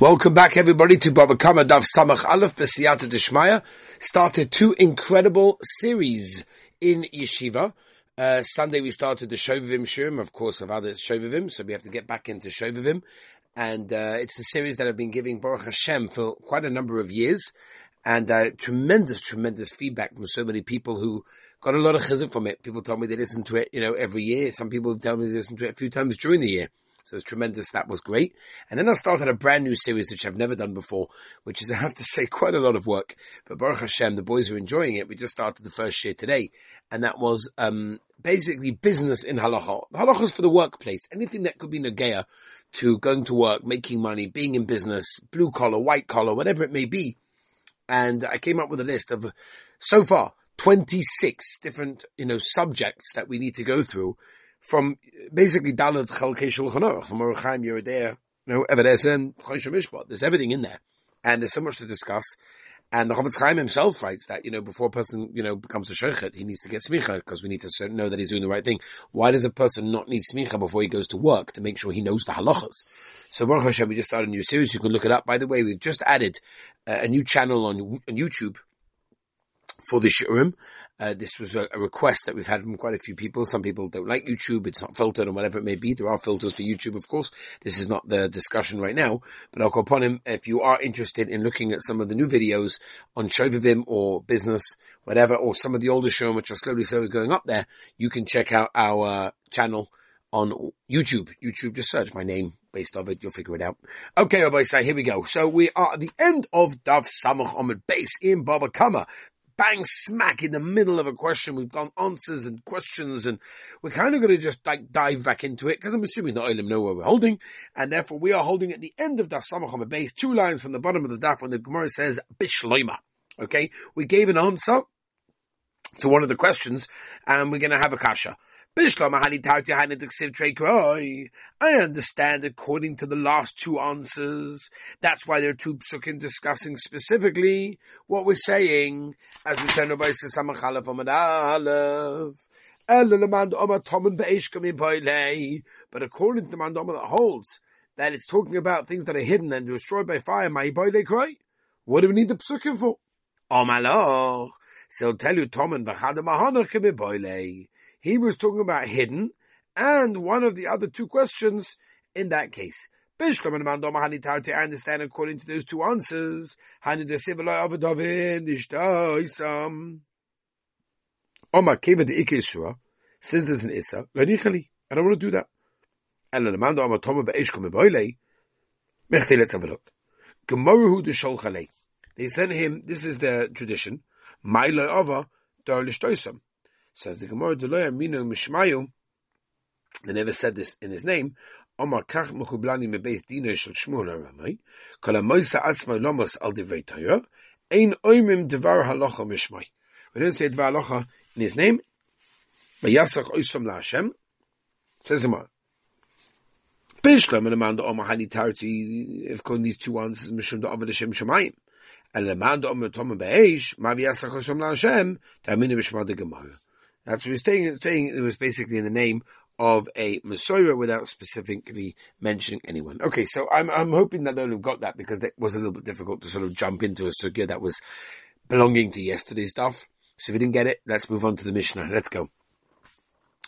Welcome back everybody to Baba Kama Daf Samach Aleph B'Siyata Deshmaya. Started two incredible series in Yeshiva. Uh, Sunday we started the Shovavim Shiurim, of course, of other Shovavim, so we have to get back into Shovavim. And, uh, it's a series that I've been giving Baruch Hashem for quite a number of years. And, uh, tremendous, tremendous feedback from so many people who got a lot of chizuk from it. People told me they listen to it, you know, every year. Some people tell me they listen to it a few times during the year. So it's tremendous. That was great. And then I started a brand new series, which I've never done before, which is, I have to say, quite a lot of work. But Baruch Hashem, the boys are enjoying it. We just started the first year today. And that was, um, basically business in halacha. Halacha is for the workplace. Anything that could be negaya to going to work, making money, being in business, blue collar, white collar, whatever it may be. And I came up with a list of so far 26 different, you know, subjects that we need to go through from basically Dalit Chalkei Shulchan from Orach Chaim Yoreh De'ah, you know, Evedesen, Choshen Mishpat. There's everything in there. And there's so much to discuss. And the Chofetz Chaim himself writes that, you know, before a person, you know, becomes a shochet, he needs to get smicha because we need to know that he's doing the right thing. Why does a person not need smicha before he goes to work to make sure he knows the halachas? So Baruch Hashem, we just started a new series. You can look it up. By the way, we've just added uh, a new channel on YouTube for the shiurim. Uh, this was a, a, request that we've had from quite a few people. Some people don't like YouTube. It's not filtered or whatever it may be. There are filters for YouTube, of course. This is not the discussion right now, but I'll call upon him. If you are interested in looking at some of the new videos on Shovavim or business, whatever, or some of the older shows which are slowly, slowly going up there, you can check out our channel on YouTube. YouTube, just search my name based off it. You'll figure it out. Okay, Rabbi say, here we go. So we are at the end of Daf Samach Ahmed base in Baba Kama bang smack in the middle of a question. We've gone answers and questions and we're kind of going to just like dive back into it because I'm assuming the Olim know where we're holding and therefore we are holding at the end of Daf Samach on the base, two lines from the bottom of the Daf when the Gemara says Bishloima. Okay. We gave an answer to one of the questions and we're going to have a kasha. I understand according to the last two answers. That's why there are two psukim discussing specifically what we're saying as we turn over to Samachalaf Aleph. But according to the Mandama that holds that it's talking about things that are hidden and destroyed by fire, my boy they cry. what do we need the psukim for? Oh So I'll tell you, Tom and Toman he was talking about hidden, and one of the other two questions in that case. I understand according to those two answers. Omar Keva the Ike Yisra says there's an Issa. I don't want to do that. And the man Omar Toma Be'esh Kome Boile. Mechte, let's have a look. Gemaruhu de Sholchale. They sent him, this is the tradition, Maila Ova Dar Lishtoisam. Says the Gemara, Deloya Minu Mishmayu, they never said this in his name, Omar Kach Mechublani Mebeis Dino Shel Shmuel Aramai, Kol HaMoisa Atzma Lomos Al Divrei Torah, Ein Oimim Devar Halacha Mishmai. We don't say Devar Halacha in his name, Vayasach Oisom LaHashem, says the Gemara. Bishlam and Amanda Omar Hani Tarti, if calling these two ones, is Mishum Da Avad Hashem Shemayim. And Amanda Omar Toma Be'esh, Ma Vayasach Oisom LaHashem, Tamina Bishma De Gemara. That's what he's saying, saying it was basically in the name of a Messiah without specifically mentioning anyone. Okay, so I'm, I'm hoping that they'll have got that because it was a little bit difficult to sort of jump into a sugya that was belonging to yesterday's stuff. So if you didn't get it, let's move on to the Mishnah. Let's go.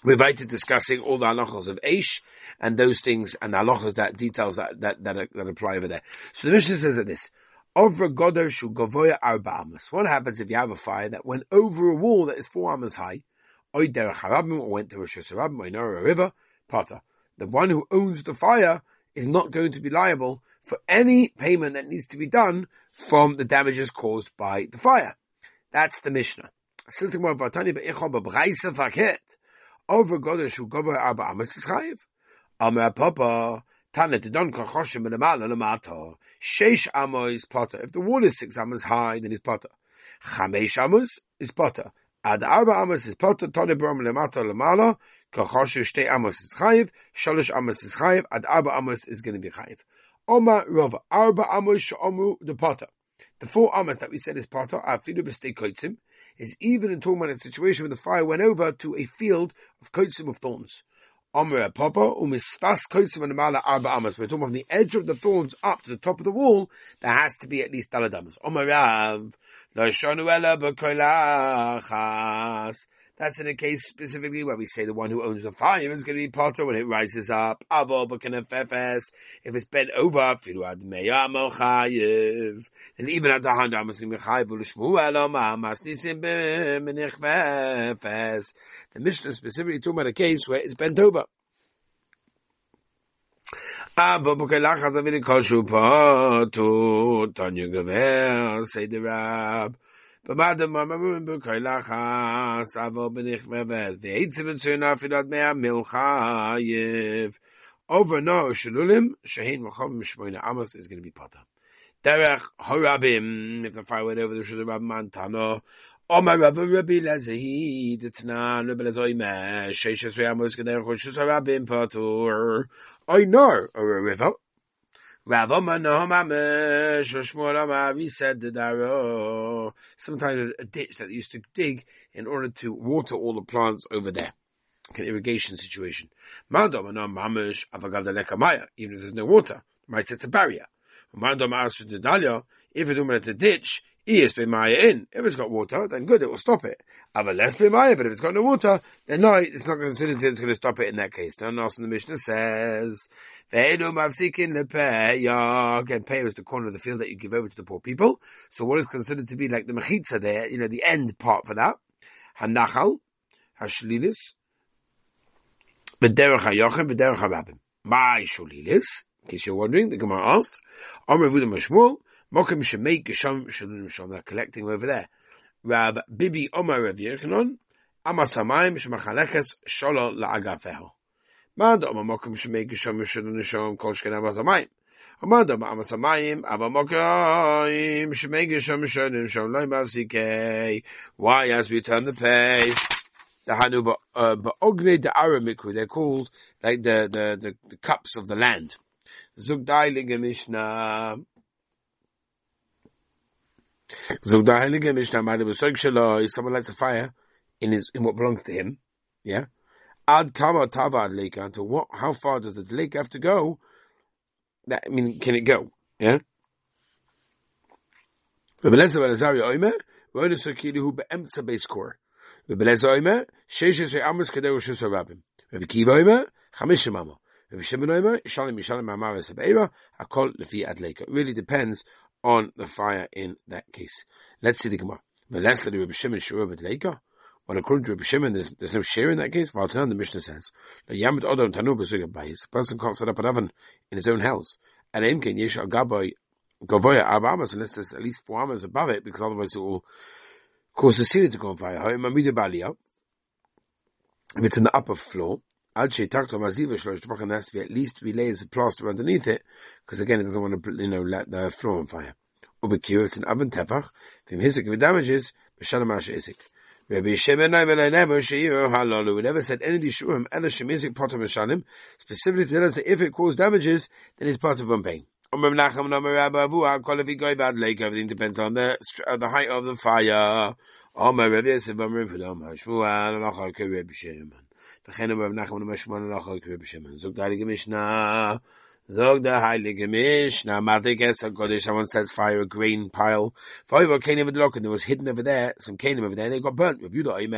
We're right to discussing all the halachas of Aish and those things and the halachas that details that, that, that, that apply over there. So the Mishnah says that this. Over Godar shu gavoya arba. What happens if you have a fire that went over a wall that is four amos high? Or went to Rosh Hashanah, or Nora River, Potter. The one who owns the fire is not going to be liable for any payment that needs to be done from the damages caused by the fire. That's the Mishnah. Over Godesh who gover arba amas is chayiv. Amar Papa, Tana Tidon Kachoshim Melamala Lamata, Sheish Amos Potter. If the wall is six amos high, then it's Potter. Chamesh Amos is Potter. Ad arba amos is potter, tone brom lemata lemala, kachoshu shtei amos is chayiv, shalosh amos is chayiv, ad arba amos is going to be chayiv. Oma rova, arba amos shomu the potter. The four amos that we said is potter, afidu b'stei koitzim, is even in talking about a situation where the fire went over to a field of koitzim of thorns. Omer Papa, umisfas koitzim anamala arba amas. We're talking from the edge of the thorns up to the top of the wall, there has to be at least daladamas. Omer That's in a case specifically where we say the one who owns the fire is going to be potter when it rises up. If it's bent over. Then even at the hand. The Mishnah specifically talking about a case where it's bent over. Avo b'kalachas aviri kol shu potu. Tanya gever, say the rab. B'madam mamarim b'koilachas avo b'nich meves. The eitzim b'tzuna afidat mea milchayiv. Over no shalulim, shahin v'chom mishmoina amos is going to be potter. Derech horabim, if the fire went over the shul Rab Mantano, Omar Rav Rabbi Lezehi, Ditnan, Rabbi Lezoime, Sheish Esrei Amos Geder Choshus Harabim Patur, Oinor, or a river, Rav He said the Daro. Sometimes a ditch that they used to dig in order to water all the plants over there. Like an irrigation situation. Even if there's no water, might set a barrier. If it's a ditch, Iyas b'maya in. If it's got water, then good, it will stop it. Other less b'maya, but if it's got no water, then no, it's not going to consider it's going to stop it in that case. Then also the Mishnah says, Ve'edu mavsikin lepeya. Again, pay is the corner of the field that you give over to the poor people. So what is considered to be like the mechitza there, you know, the end part for that. Hanachal, hashlilis, v'derech hayochem, v'derech harabim. My sholilis, in case you're wondering, the Gemara asked, Omer Vudim Mashmuel, Mokim Shemei Gesham Shalom Shalom. They're collecting over there. Rav Bibi Omar Rav Yochanan, Amas Hamayim Shemachaleches Sholo La'agafeho. Mad Omar Mokim Shemei Gesham Shalom Shalom Kol Shken Amas Hamayim. Amad Omar Amas Hamayim, Ava Mokim Shemei Gesham Shalom Shalom Lo Mavzikei. Why, as we turn the page, the Hanu uh, Ba'ogne the Aramikru, they're called like the, the, the, the cups of the land. Zugdai Liga Mishnah, so the Heilige Mishnah Ma'ale B'Soik Shelo is someone lights a fire in his, in what belongs to him. Yeah. Ad Kama Tava Ad Leika, until what, how far does the lake have to go? That, I mean, can it go? Yeah. ובלעזר ולעזריה אוימה, ואונו סוקילי הוא באמצע בייס קור. ובלעזר אוימה, שש עשרה עמוס כדי רשוס הרבים. ובקיבה אוימה, חמש שממה. ובשמן אוימה, ישלם ישלם מאמר וסבעירה, הכל לפי עד ליקה. really depends on the fire in that case. Let's see the Gemara. Melesla Rabbi Shimon Shura B'Leika. Well, according to Rabbi Shimon, there's, there's no share in that case. Well, the Mishnah says, Yamid Odom Tanu B'Suga Bayis. A person can't set up an oven in his own house. And Imken Yesh Agaboy Gavoya Abamas, unless there's at least four amas above it, because otherwise it will cause the ceiling to go on fire. If it's in the upper floor, Has to be at least three layers of plaster underneath it, because again, it doesn't want to, you know, let the floor on fire. Ubekir, it's an oven tefach, Vim Hizik, it damages, B'shalom Asher Izik. Rabbi Shimon never Sheir Halalu. We never said any Dishurim Ela Shemizik Potter Mishalim. Specifically to tell us that if it caused damages, then it's part of one pain. Everything depends on the uh, the height of the fire. V'chenem Rav Nachman Meshman Rachel Zog da Heilige Mishnah. Heilige Mishnah. Someone sets fire a grain pile. Fire came over the lock and there was hidden over there. Some came over there and they got burnt. Chai. Im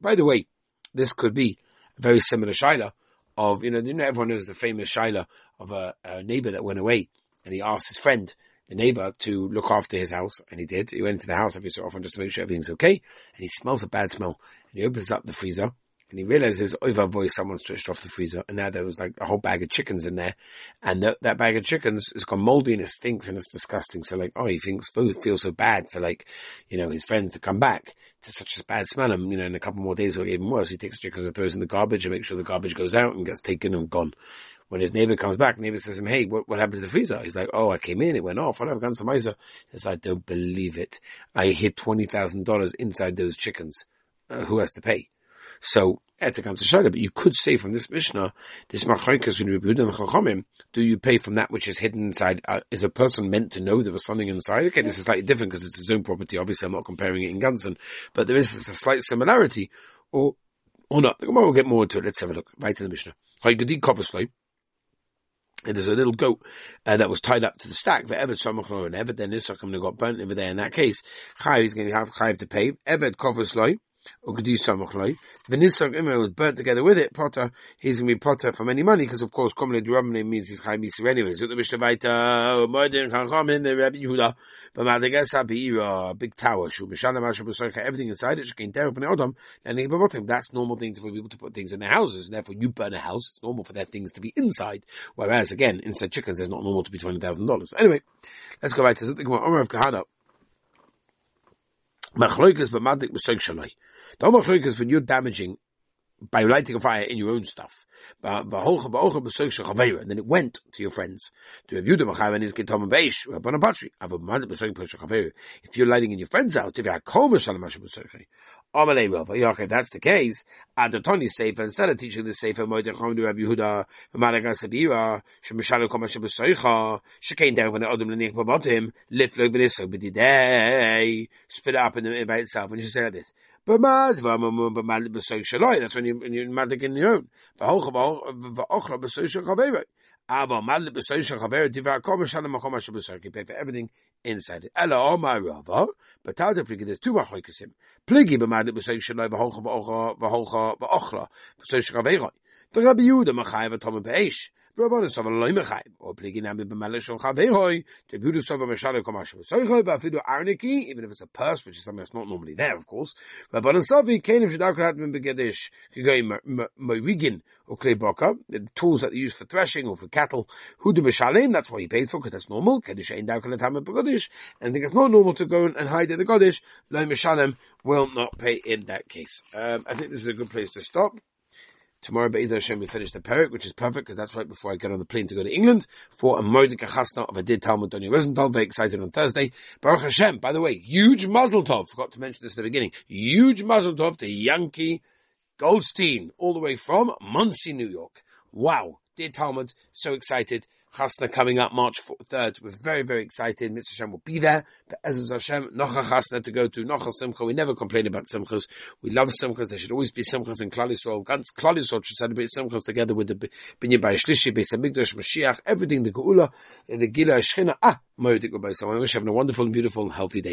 By the way, this could be a very similar Shaila of, you know, you know, everyone knows the famous Shaila of a, a neighbor that went away and he asked his friend, the neighbor to look after his house, and he did. He went into the house every so often just to make sure everything's okay, and he smells a bad smell, and he opens up the freezer, and he realizes, oh, over voice, someone switched off the freezer, and now there was like a whole bag of chickens in there, and that, that bag of chickens has gone moldy and it stinks and it's disgusting. So like, oh, he thinks food feels so bad for like, you know, his friends to come back to such a bad smell, and you know, in a couple more days or even worse, he takes the chickens and throws in the garbage and makes sure the garbage goes out and gets taken and gone. When his neighbor comes back, neighbor says to him, hey, what, what happened to the freezer? He's like, oh, I came in, it went off. What happened to my He says, I don't believe it. I hid $20,000 inside those chickens. Uh, who has to pay? So, that's a gunsamaisa. but you could say from this Mishnah, this Machlokes when Rebbe and Chachamim, do you pay from that which is hidden inside? Uh, is a person meant to know there was something inside? Okay, this is slightly different because it's his own property. Obviously, I'm not comparing it in Ganson, but there is a slight similarity, or or not. We'll get more into it. Let's have a look. Right to the Mishnah. And there's a little goat uh, that was tied up to the stack. For Eved Samachloi and Eved, then Nisach got burnt over there. In that case, Chayiv is going to have Chayiv to pay. Eved Kovasloi, The Nisach Immer was burnt together with it, Potter, he's going to be Potter for many money, because of course, Komle Duramne means he's Chaim Yisrael anyways. With the Mishnah Vaita, Modern Chacham in the Rabbi Yehuda, but Madagas Habira, big tower, Shu Mishana Besoika, everything inside it, Shekin Terep and Odom, and. That's normal thing for people to put things in their houses, and therefore you burn a house, it's normal for their things to be inside, whereas again, inside chickens it's not normal to be $20,000. Anyway, let's go back to the Gemara, Omer of Kahana. Machloikas b'madik b'stoik shalai. The Omar is when you're damaging by lighting a fire in your own stuff. And then it went to your friends. If you're lighting in your friend's house, if if that's the case, Adatoni Sefer, instead of teaching the Sefer, Moed Chom to Rav Yehuda, V'malaga Sabira, Shemashalo Koma Shabbosaycha, Shekain when the Odom Lenik Babotim, Liflog V'nisog B'didei, spit up in the, by itself, and you say like this. That's when you, you're madik in your own. Aber mal besoysher khaver diva kom shana makom ash besoy ki pay for everything inside it. Ela o my rava, but how pligi there's two machloikesim. Pligi be mal besoy shana be hocha be ocha be hocha be ochra. Besoysher khaver. Der rabbi Yuda machayv tom beish. Even if it's a purse, which is something that's not normally there, of course. The tools that they use for threshing or for cattle, hudu that's what he pays for, because that's normal, kedish ein dar krat ham begedish, and I think it's not normal to go and hide in the Godish, lo meshalem will not pay in that case. Um, I think this is a good place to stop. Tomorrow, Be'ezah Hashem, we finish the parak, which is perfect because that's right before I get on the plane to go to England for a Moedik Chasna of a Did Talmud Donya Rosenthal. Very excited on Thursday. Baruch Hashem, by the way, huge Mazel Tov. Forgot to mention this at the beginning. Huge Mazel Tov to Yankee Goldstein, all the way from Monsey, New York. Wow. Did Talmud, so excited. Chasna coming up March 3rd. We're very, very excited. Mitzvah Hashem will be there. But as Hashem, Nocha Chasna to go to, Nocha Simcha. We never complain about Simchas. We love Simchas. There should always be Simchas in Klal Yisrael. Ganz Klal Yisrael should celebrate Simchas together with the Binyan Bay Shlishi, Beis HaMikdash, Mashiach, everything, the Geula, the Gila, Shechina. Ah, Moedik I wish you have a wonderful and beautiful, and healthy day.